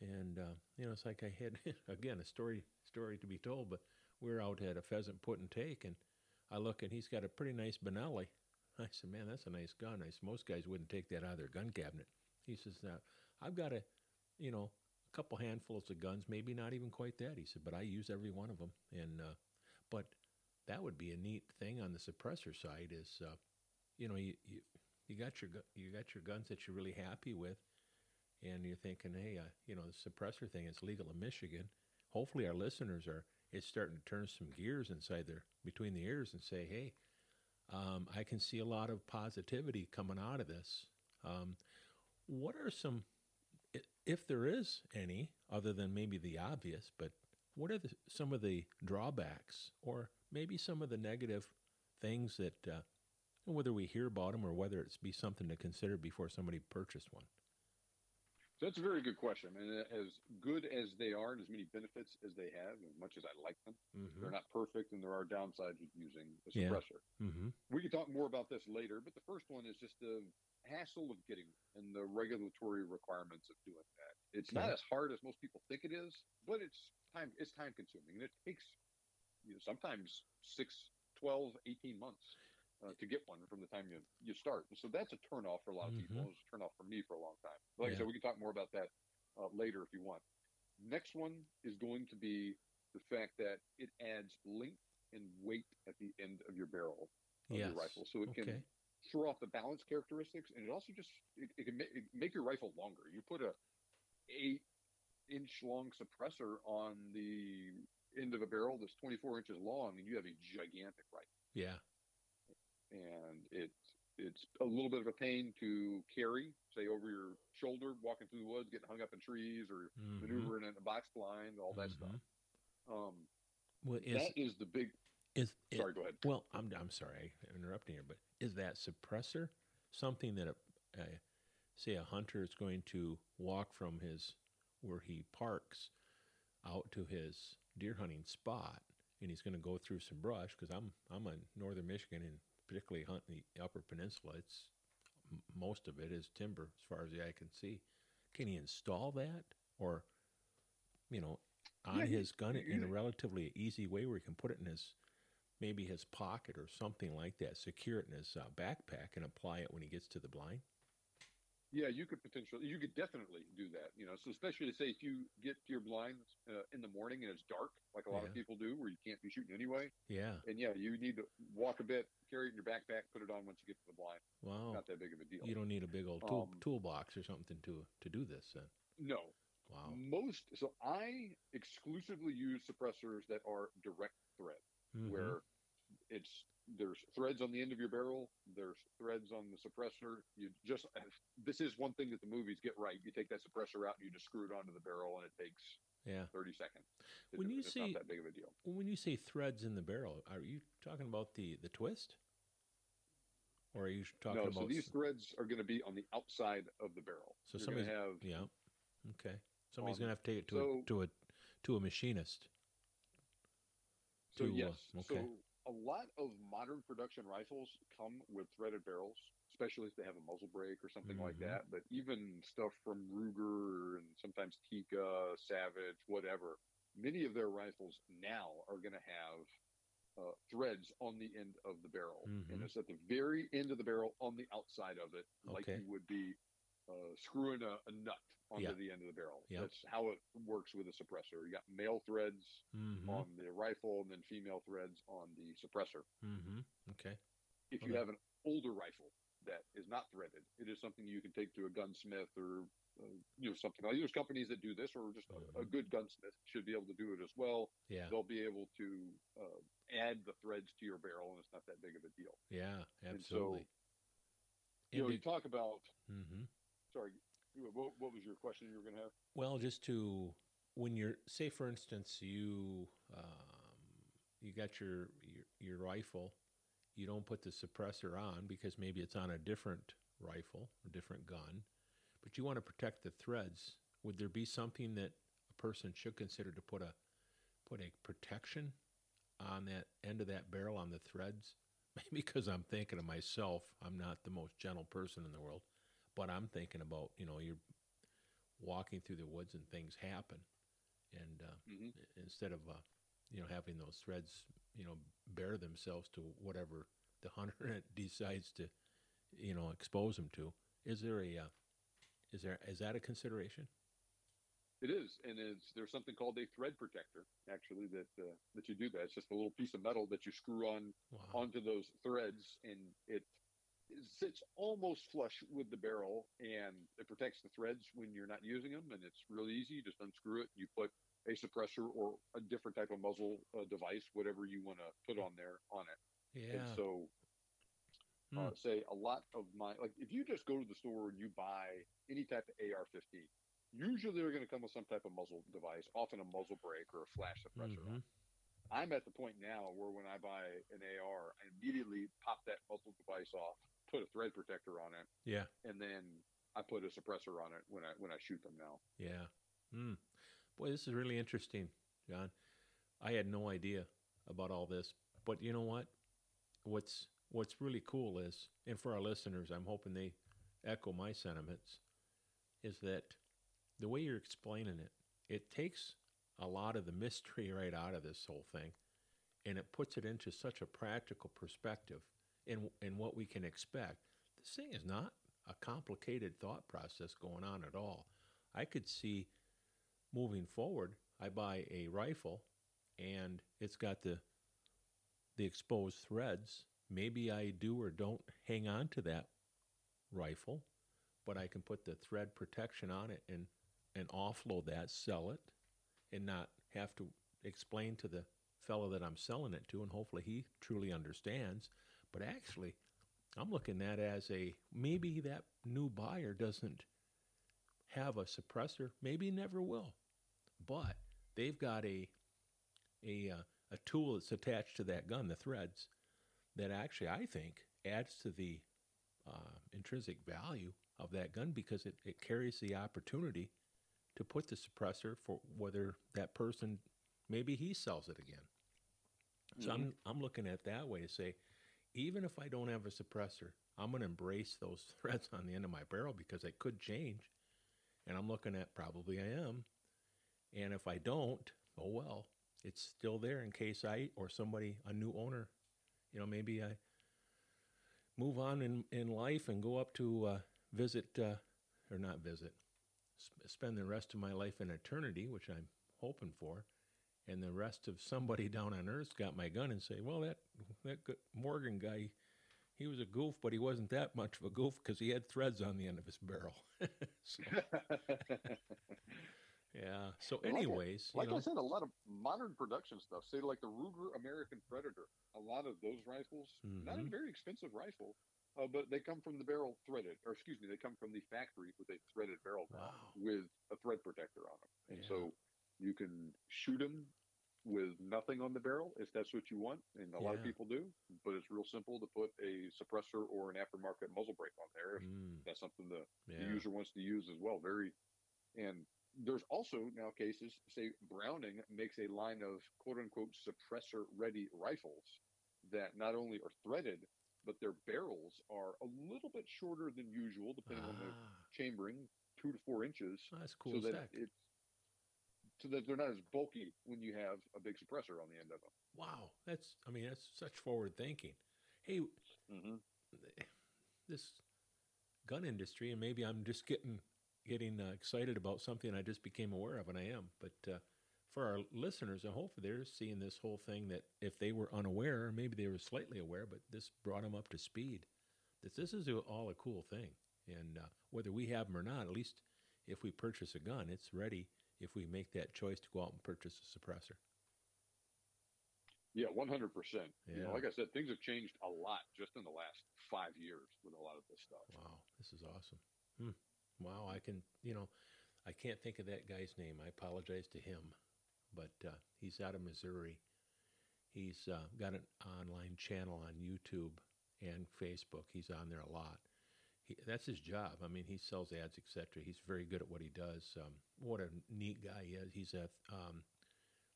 Speaker 2: and uh, you know, it's like I had again a story story to be told, but we're out at a pheasant put and take, and I look and he's got a pretty nice Benelli. I said, "Man, that's a nice gun." I said, "Most guys wouldn't take that out of their gun cabinet." He says, "Now, I've got a, you know, a couple handfuls of guns, maybe not even quite that." He said, "But I use every one of them." And uh, but that would be a neat thing on the suppressor side is, uh, you know, you, you you got your you got your guns that you're really happy with, and you're thinking, hey, uh, you know, the suppressor thing is legal in Michigan. Hopefully, our listeners are it's starting to turn some gears inside their between the ears and say, hey, um, I can see a lot of positivity coming out of this. Um, what are some, if there is any, other than maybe the obvious, but what are the, some of the drawbacks or maybe some of the negative things that, uh, whether we hear about them or whether it's be something to consider before somebody purchased one?
Speaker 3: So that's a very good question. And as good as they are and as many benefits as they have, as much as I like them,
Speaker 2: Mm-hmm.
Speaker 3: they're not perfect and there are downsides with using a
Speaker 2: Yeah.
Speaker 3: suppressor.
Speaker 2: Mm-hmm.
Speaker 3: We can talk more about this later, but the first one is just the hassle of getting and the regulatory requirements of doing that. It's not as hard as most people think it is, but it's time it's time consuming and it takes you know sometimes 6, 12, 18 months uh, to get one from the time you, you start. So that's a turnoff for a lot of people.
Speaker 2: Mhm.
Speaker 3: It was a turnoff for me for a long time. Like I said, we can talk more about that uh, later if you want. Next one is going to be the fact that it adds length and weight at the end of your barrel of
Speaker 2: Yes.
Speaker 3: your rifle, so it can
Speaker 2: Okay.
Speaker 3: Throw off the balance characteristics, and it also just it, it can make, it make your rifle longer. You put a eight inch long suppressor on the end of a barrel that's 24 inches long, and you have a gigantic rifle
Speaker 2: Yeah.
Speaker 3: and it's it's a little bit of a pain to carry, say over your shoulder, walking through the woods, getting hung up in trees, or
Speaker 2: Mhm.
Speaker 3: maneuvering in a box blind, all that
Speaker 2: Mhm.
Speaker 3: stuff. Um,
Speaker 2: Well, is,
Speaker 3: that is the big.
Speaker 2: Is, is
Speaker 3: Sorry, go ahead.
Speaker 2: Well, I'm, I'm sorry, I'm interrupting here, but is that suppressor something that, a, a, say, a hunter is going to walk from his where he parks out to his deer hunting spot, and he's going to go through some brush because I'm I'm in northern Michigan and particularly hunting the Upper Peninsula. It's most of it is timber as far as the eye can see. Can he install that, or you know, on
Speaker 3: Yeah,
Speaker 2: his gun in a relatively easy way where he can put it in his maybe his pocket or something like that, secure it in his uh, backpack and apply it when he gets to the blind?
Speaker 3: Yeah, you could potentially, you could definitely do that. You know, so especially to say if you get to your blind uh, in the morning and it's dark, like a lot
Speaker 2: Yeah.
Speaker 3: of people do, where you can't be shooting anyway,
Speaker 2: Yeah.
Speaker 3: and yeah, you need to walk a bit, carry it in your backpack, put it on once you get to the blind.
Speaker 2: Wow.
Speaker 3: Not that big of a deal.
Speaker 2: You don't need a big old tool,
Speaker 3: Um,
Speaker 2: toolbox or something to to do this. Then.
Speaker 3: No,
Speaker 2: Wow.
Speaker 3: most. So I exclusively use suppressors that are direct thread.
Speaker 2: Mhm.
Speaker 3: where it's there's threads on the end of your barrel, there's threads on the suppressor. You just this is one thing that the movies get right. You take that suppressor out and you just screw it onto the barrel, and it takes
Speaker 2: yeah.
Speaker 3: 30 seconds. to
Speaker 2: When you
Speaker 3: it's
Speaker 2: say-
Speaker 3: not that big of a deal.
Speaker 2: When you say threads in the barrel, are you talking about the the twist, or are you talking
Speaker 3: No,
Speaker 2: about?
Speaker 3: so these threads are going to be on the outside of the barrel.
Speaker 2: So
Speaker 3: You're
Speaker 2: somebody's-
Speaker 3: have
Speaker 2: yeah. Okay. Somebody's
Speaker 3: Um,
Speaker 2: gonna have to take it to
Speaker 3: so-
Speaker 2: a to a to a machinist.
Speaker 3: So
Speaker 2: uh,
Speaker 3: yes,
Speaker 2: okay.
Speaker 3: so a lot of modern production rifles come with threaded barrels, especially if they have a muzzle brake or something like
Speaker 2: Mhm.
Speaker 3: that. But even stuff from Ruger and sometimes Tikka, Savage, whatever, many of their rifles now are going to have uh, threads on the end of the barrel,
Speaker 2: Mhm.
Speaker 3: and it's at the very end of the barrel on the outside of it, like
Speaker 2: Okay.
Speaker 3: you would be uh, screwing a, a nut onto
Speaker 2: Yeah.
Speaker 3: the end of the barrel.
Speaker 2: Yep.
Speaker 3: That's how it works with a suppressor. You got male threads
Speaker 2: Mm-hmm.
Speaker 3: on the rifle and then female threads on the suppressor.
Speaker 2: mm-hmm. Okay.
Speaker 3: If you have an older rifle that is not threaded, it is something you can take to a gunsmith or uh, you know something like there's companies that do this or just a, a
Speaker 2: Mhm.
Speaker 3: good gunsmith should be able to do it as well.
Speaker 2: Yeah.
Speaker 3: They'll be able to uh, add the threads to your barrel and it's not that big of a deal.
Speaker 2: Yeah.
Speaker 3: And
Speaker 2: Absolutely.
Speaker 3: so, you know, you talk about
Speaker 2: mm-hmm.
Speaker 3: sorry, what, what was your question you were going to have?
Speaker 2: Well, just to when you're say for instance you um, you got your, your your rifle, you don't put the suppressor on because maybe it's on a different rifle, a different gun, but you want to protect the threads. Would there be something that a person should consider to put a put a protection on that end of that barrel on the threads? Maybe because I'm thinking of myself, I'm not the most gentle person in the world, but I'm thinking about you know you're walking through the woods and things happen, and uh,
Speaker 3: Mm-hmm.
Speaker 2: instead of uh, you know having those threads you know bear themselves to whatever the hunter decides to you know expose them to, is there a uh, is there is that a consideration?
Speaker 3: It is, and it's there's something called a thread protector actually that uh, that you do that. It's just a little piece of metal that you screw on
Speaker 2: Wow.
Speaker 3: onto those threads, and it it sits almost flush with the barrel, and it protects the threads when you're not using them. And it's really easy. You just unscrew it. You put a suppressor or a different type of muzzle uh, device, whatever you want to put on there, on it.
Speaker 2: yeah.
Speaker 3: And so, uh,
Speaker 2: Hmm.
Speaker 3: say a lot of my like, if you just go to the store and you buy any type of AR-15, Usually they're going to come with some type of muzzle device, often a muzzle brake or a flash suppressor. Mm-hmm. I'm at the point now where when I buy an AR, I immediately pop that muzzle device off, put a thread protector on it,
Speaker 2: yeah,
Speaker 3: and then I put a suppressor on it when I when I shoot them now.
Speaker 2: Yeah. Mm. Boy, this is really interesting, John. I had no idea about all this, but you know what? What's what's really cool is, and for our listeners, I'm hoping they echo my sentiments, is that the way you're explaining it, it takes a lot of the mystery right out of this whole thing, and it puts it into such a practical perspective in in what we can expect. This thing is not a complicated thought process going on at all. I could see moving forward, I buy a rifle and it's got the the exposed threads. Maybe I do or don't hang on to that rifle, but I can put the thread protection on it and and offload that, sell it, and not have to explain to the fellow that I'm selling it to, and hopefully he truly understands. But actually, I'm looking at as a maybe that new buyer doesn't have a suppressor, maybe never will, but they've got a a uh, a tool that's attached to that gun, the threads, that actually I think adds to the uh, intrinsic value of that gun because it, it carries the opportunity to put the suppressor for whether that person maybe he sells it again. So mm-hmm. I'm I'm looking at that way to say, even if I don't have a suppressor, I'm going to embrace those threads on the end of my barrel because it could change, and I'm looking at probably I am, and if I don't, oh well, it's still there in case I or somebody a new owner, you know, maybe I move on in in life and go up to uh, visit uh, or not visit, spend the rest of my life in eternity, which I'm hoping for, and the rest of somebody down on Earth got my gun and say, well, that that Morgan guy, he was a goof, but he wasn't that much of a goof because he had threads on the end of his barrel. yeah. So, anyways,
Speaker 3: like, I, like I said, a lot of modern production stuff. Say like the Ruger American Predator. A lot of those rifles, mm-hmm. not a mm-hmm. very expensive rifle, uh, but they come from the barrel threaded, or excuse me, they come from the factory with a threaded barrel wow. with a thread protector on them, and yeah. so you can shoot them with nothing on the barrel if that's what you want, and a yeah. lot of people do. But it's real simple to put a suppressor or an aftermarket muzzle brake on there if mm. that's something the, yeah. the user wants to use as well. Very, and there's also now cases say Browning makes a line of quote unquote suppressor ready rifles that not only are threaded but their barrels are a little bit shorter than usual, depending ah. on the ah. chambering, two to four inches.
Speaker 2: Oh, that's cool.
Speaker 3: So that it's so that they're not as bulky when you have a big suppressor on the end of them.
Speaker 2: Wow, that's I mean that's such forward thinking. Hey, mm-hmm. this gun industry, and maybe I'm just getting getting uh, excited about something I just became aware of, and I am. But uh, for our listeners, I hope they're seeing this whole thing that if they were unaware, or maybe they were slightly aware, but this brought them up to speed. That this is all a cool thing, and uh, whether we have them or not, at least if we purchase a gun, it's ready. If we make that choice to go out and purchase a suppressor.
Speaker 3: Yeah, one hundred percent. Like I said, things have changed a lot just in the last five years with a lot of this stuff.
Speaker 2: Wow, this is awesome. Hmm. Wow, I can, you know, I can't think of that guy's name. I apologize to him but uh, he's out of Missouri. He's uh, got an online channel on YouTube and Facebook. He's on there a lot. He, that's his job. I mean, he sells ads, etc. He's very good at what he does. Um, what a neat guy he is. He's a, um,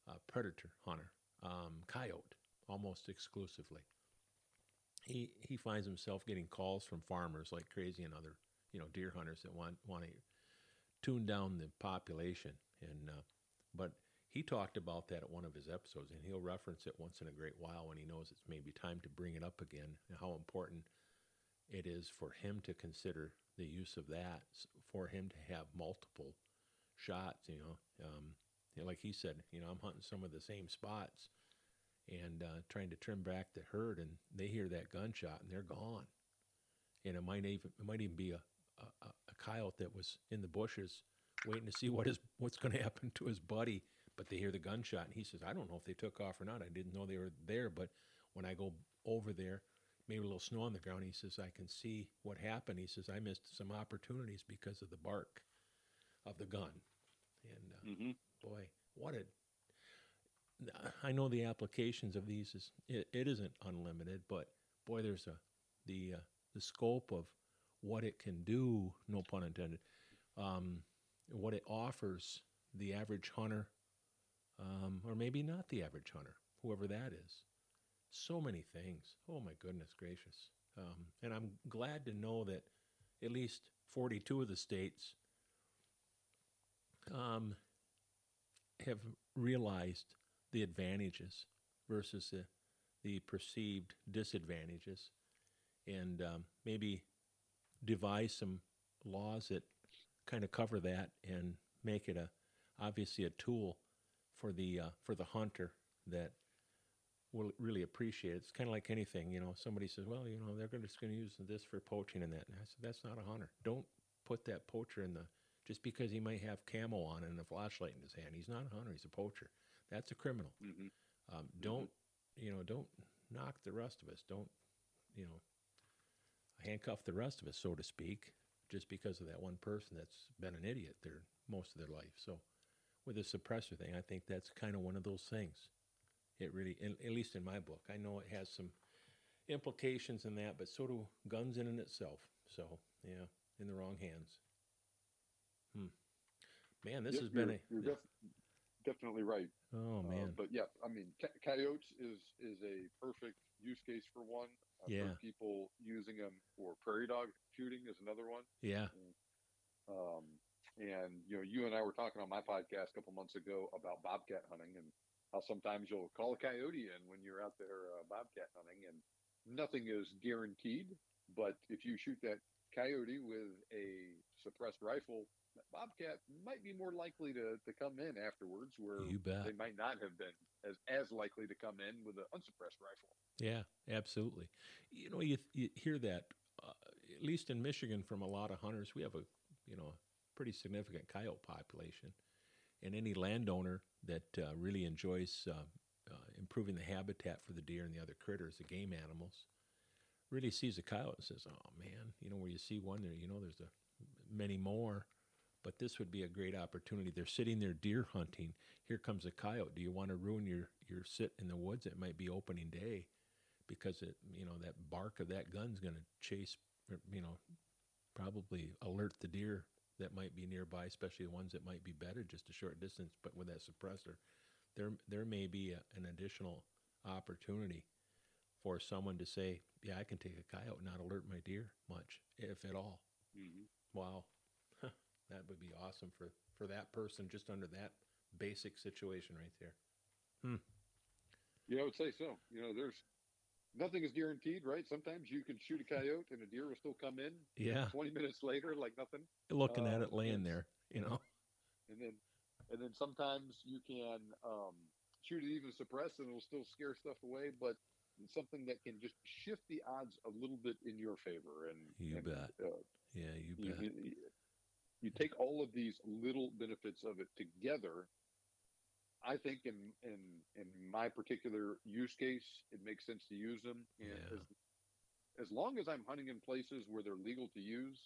Speaker 2: a predator hunter, um, coyote, almost exclusively. He he finds himself getting calls from farmers like crazy and other you know deer hunters that want want to tune down the population and uh, but he talked about that at one of his episodes, and he'll reference it once in a great while when he knows it's maybe time to bring it up again, and how important it is for him to consider the use of that, for him to have multiple shots. You know, um, like he said, you know, I'm hunting some of the same spots and uh, trying to trim back the herd, and they hear that gunshot and they're gone. And it might even it might even be a, a, a coyote that was in the bushes waiting to see what is what's going to happen to his buddy but they hear the gunshot and he says i don't know if they took off or not i didn't know they were there but when i go over there maybe a little snow on the ground he says i can see what happened he says i missed some opportunities because of the bark of the gun. And uh,
Speaker 3: Mm-hmm.
Speaker 2: boy, what a I know the applications of these is it, it isn't unlimited, but boy, there's a the uh, the scope of what it can do, no pun intended, um, what it offers the average hunter, um, or maybe not the average hunter, whoever that is. So many things. Oh my goodness gracious! Um, and I'm glad to know that at least 42 of the states um, have realized the advantages versus the, the perceived disadvantages and um, maybe devise some laws that kind of cover that and make it a obviously a tool for the uh, for the hunter that will really appreciate it. It's kind of like anything, you know. Somebody says, "Well, you know, they're just going to use this for poaching and that." And I said, "That's not a hunter. Don't put that poacher in the just because he might have camo on and a flashlight in his hand. He's not a hunter. He's a poacher. That's a criminal.
Speaker 3: Mm-hmm.
Speaker 2: Um, don't you know? Don't knock the rest of us. Don't you know? Handcuff the rest of us, so to speak, just because of that one person that's been an idiot their most of their life. So, with the suppressor thing, I think that's kind of one of those things. It really, at least in my book, I know it has some implications in that, but so do guns in and itself. So, yeah, in the wrong hands. Hmm. Man, this
Speaker 3: Yep,
Speaker 2: has been a.
Speaker 3: you're def- definitely right.
Speaker 2: oh
Speaker 3: Uh,
Speaker 2: man,
Speaker 3: but yeah, I mean, ca- coyotes is is a perfect use case for one. I've
Speaker 2: Yeah.
Speaker 3: heard people using them for prairie dog shooting is another one.
Speaker 2: yeah,
Speaker 3: Um, and you know, you and I were talking on my podcast a couple months ago about bobcat hunting and how sometimes you'll call a coyote in when you're out there uh, bobcat hunting, and nothing is guaranteed. But if you shoot that coyote with a suppressed rifle, that bobcat might be more likely to, to come in afterwards, where
Speaker 2: you bet.
Speaker 3: they might not have been as as likely to come in with an unsuppressed rifle.
Speaker 2: Yeah, absolutely. You know, you, you hear that uh, at least in Michigan from a lot of hunters. We have a you know pretty significant coyote population, and any landowner that uh, really enjoys uh, uh, improving the habitat for the deer and the other critters, the game animals, really sees a coyote and says, "Oh man, you know where you see one there, you know there's a many more." But this would be a great opportunity. They're sitting there deer hunting. Here comes a coyote. Do you want to ruin your, your sit in the woods? It might be opening day because it you know that bark of that gun's going to chase you know probably alert the deer that might be nearby especially the ones that might be bedded just a short distance but with that suppressor there there may be a, an additional opportunity for someone to say yeah i can take a coyote and not alert my deer much if at all
Speaker 3: Mm-hmm.
Speaker 2: wow that would be awesome for for that person just under that basic situation right there
Speaker 3: Yeah, I would say so. You know, there's nothing is guaranteed, right? Sometimes you can shoot a coyote and a deer will still come in
Speaker 2: yeah
Speaker 3: 20 minutes later like nothing.
Speaker 2: looking at
Speaker 3: Uh,
Speaker 2: it laying there you know
Speaker 3: And then and then sometimes you can um, shoot it even suppressed and it'll still scare stuff away, but something that can just shift the odds a little bit in your favor. And
Speaker 2: You
Speaker 3: and,
Speaker 2: bet.
Speaker 3: Uh,
Speaker 2: yeah you
Speaker 3: you,
Speaker 2: bet
Speaker 3: you, you take all of these little benefits of it together. I think in in in my particular use case, it makes sense to use them. And
Speaker 2: Yeah.
Speaker 3: as, as long as I'm hunting in places where they're legal to use,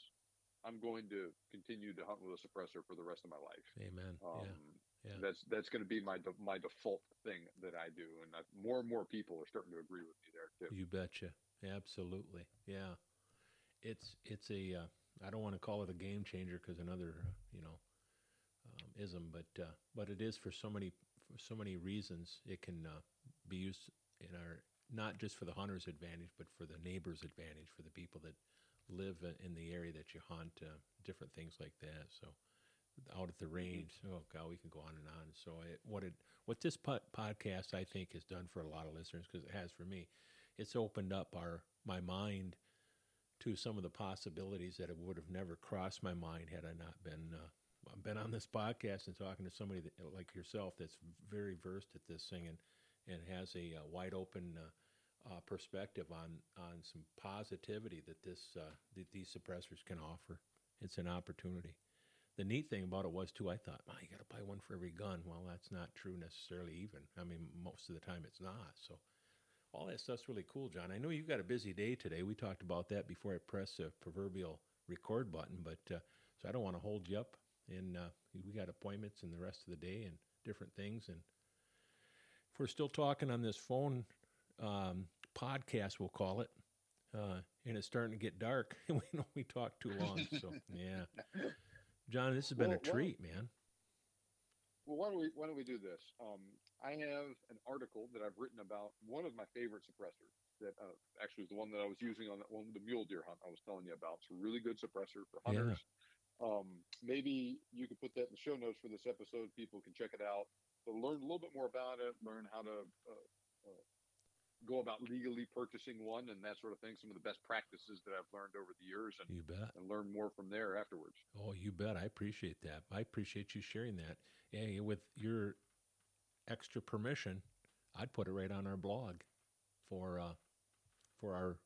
Speaker 3: I'm going to continue to hunt with a suppressor for the rest of my life.
Speaker 2: amen
Speaker 3: Um,
Speaker 2: yeah yeah.
Speaker 3: That's that's going to be my my default thing that I do, and I, more and more people are starting to agree with me there too.
Speaker 2: You betcha. Absolutely. Yeah. It's it's a uh, I don't want to call it a game changer because another uh, you know um, ism, but uh, but it is for so many for so many reasons. It can uh, be used in our not just for the hunter's advantage, but for the neighbor's advantage, for the people that live uh, in the area that you hunt, uh, different things like that. So out at the range, oh god, we can go on and on. So it, what it what this pod, podcast I think has done for a lot of listeners because it has for me, it's opened up our my mind to some of the possibilities that it would have never crossed my mind had I not been uh, been on this podcast and talking to somebody that, like yourself that's very versed at this thing and and has a uh, wide open uh, uh, perspective on on some positivity that this uh, that these suppressors can offer. It's an opportunity. The neat thing about it was too. I thought, "Oh, you got to buy one for every gun." Well, that's not true necessarily. Even I mean, most of the time it's not. So all that stuff's really cool, John. I know you've got a busy day today. We talked about that before I press the proverbial record button, but uh, so I don't want to hold you up and uh, we got appointments and the rest of the day and different things. And if we're still talking on this phone um, podcast, we'll call it, uh, and it's starting to get dark, and we know we talked too long. So yeah, John, this has been
Speaker 3: Well,
Speaker 2: a treat, man.
Speaker 3: Well, why don't we why don't we do this? Um, I have an article that I've written about one of my favorite suppressors. That uh, actually is the one that I was using on that one, the mule deer hunt I was telling you about. It's a really good suppressor for
Speaker 2: Yeah.
Speaker 3: Um, maybe you could put that in the show notes for this episode. People can check it out. To learn a little bit more about it, learn how to uh, uh, go about legally purchasing one and that sort of thing. Some of the best practices that I've learned over the years, and,
Speaker 2: You bet.
Speaker 3: and learn more from there afterwards.
Speaker 2: Oh, you bet. I appreciate that. I appreciate you sharing that. Hey, with your extra permission, I'd put it right on our blog for uh, for our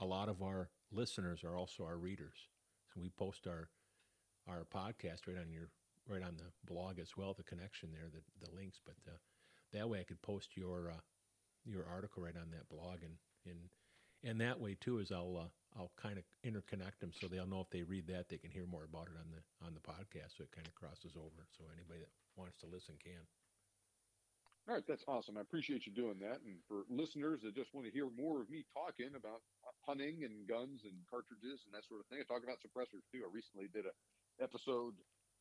Speaker 2: a lot of our listeners are also our readers. So we post our our podcast right on your right on the blog as well. The connection there, the the links, but uh, that way I could post your uh, your article right on that blog and and and that way too is I'll uh, I'll kind of interconnect them so they'll know if they read that they can hear more about it on the on the podcast. So it kind of crosses over. So anybody that wants to listen can.
Speaker 3: All right, that's awesome. I appreciate you doing that. And for listeners that just want to hear more of me talking about hunting and guns and cartridges and that sort of thing, I talk about suppressors too. I recently did a episode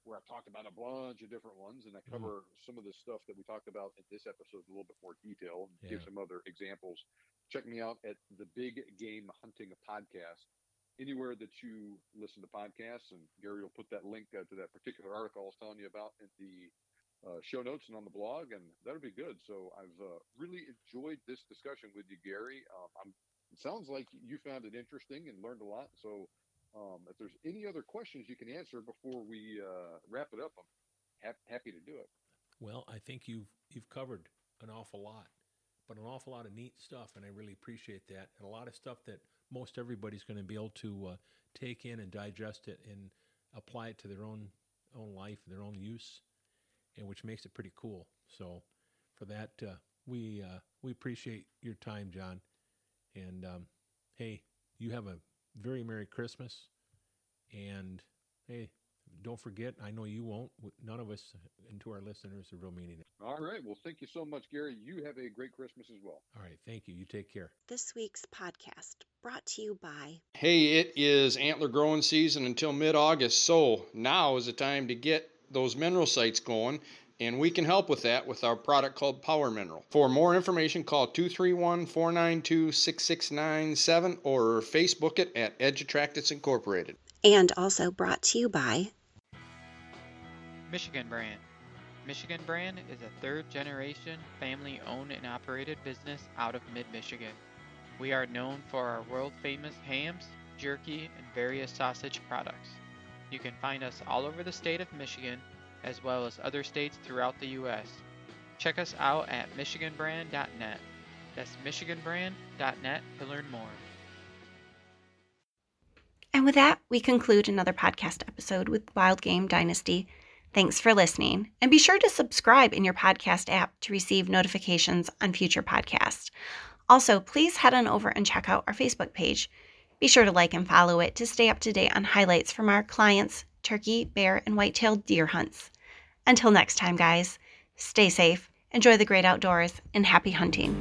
Speaker 3: where I talked about a bunch of different ones, and I
Speaker 2: Mm-hmm.
Speaker 3: cover some of the stuff that we talked about in this episode in a little bit more detail and give some other examples. Check me out at the Big Game Hunting Podcast. Anywhere that you listen to podcasts, and Gary will put that link uh, to that particular article I was telling you about in the uh, show notes and on the blog, and that'll be good. So I've uh, really enjoyed this discussion with you, Gary. Um, I'm, it sounds like you found it interesting and learned a lot. So um, if there's any other questions you can answer before we uh, wrap it up, I'm hap- happy to do it.
Speaker 2: Well, I think you've you've covered an awful lot, but an awful lot of neat stuff, and I really appreciate that. And a lot of stuff that most everybody's going to be able to uh, take in and digest it and apply it to their own own life, their own use, and which makes it pretty cool. So, for that, uh, we uh, we appreciate your time, John. And um, hey, you have a very merry Christmas, and hey, don't forget, I know you won't. None of us, and to our listeners, are real meaning it.
Speaker 3: All right. Well, thank you so much, Gary. You have a great Christmas as well.
Speaker 2: All right. Thank you. You take care.
Speaker 4: This week's podcast brought to you by
Speaker 5: Hey, it is antler growing season until mid August, so now is the time to get those mineral sites going, and we can help with that with our product called Power Mineral. For more information, call 231 492 6697 or Facebook it at Edge Attractants Incorporated.
Speaker 4: and also brought to you by
Speaker 6: Michigan Brand. Michigan Brand is a third generation family owned and operated business out of mid Michigan. We are known for our world famous hams, jerky, and various sausage products. You can find us all over the state of Michigan as well as other states throughout the U.S. Check us out at MichiganBrand.net. That's MichiganBrand.net to learn more.
Speaker 4: And with that, we conclude another podcast episode with Wild Game Dynasty. Thanks for listening, and be sure to subscribe in your podcast app to receive notifications on future podcasts. Also, please head on over and check out our Facebook page. Be sure to like and follow it to stay up to date on highlights from our clients' turkey, bear, and white-tailed deer hunts. Until next time, guys, stay safe, enjoy the great outdoors, and happy hunting.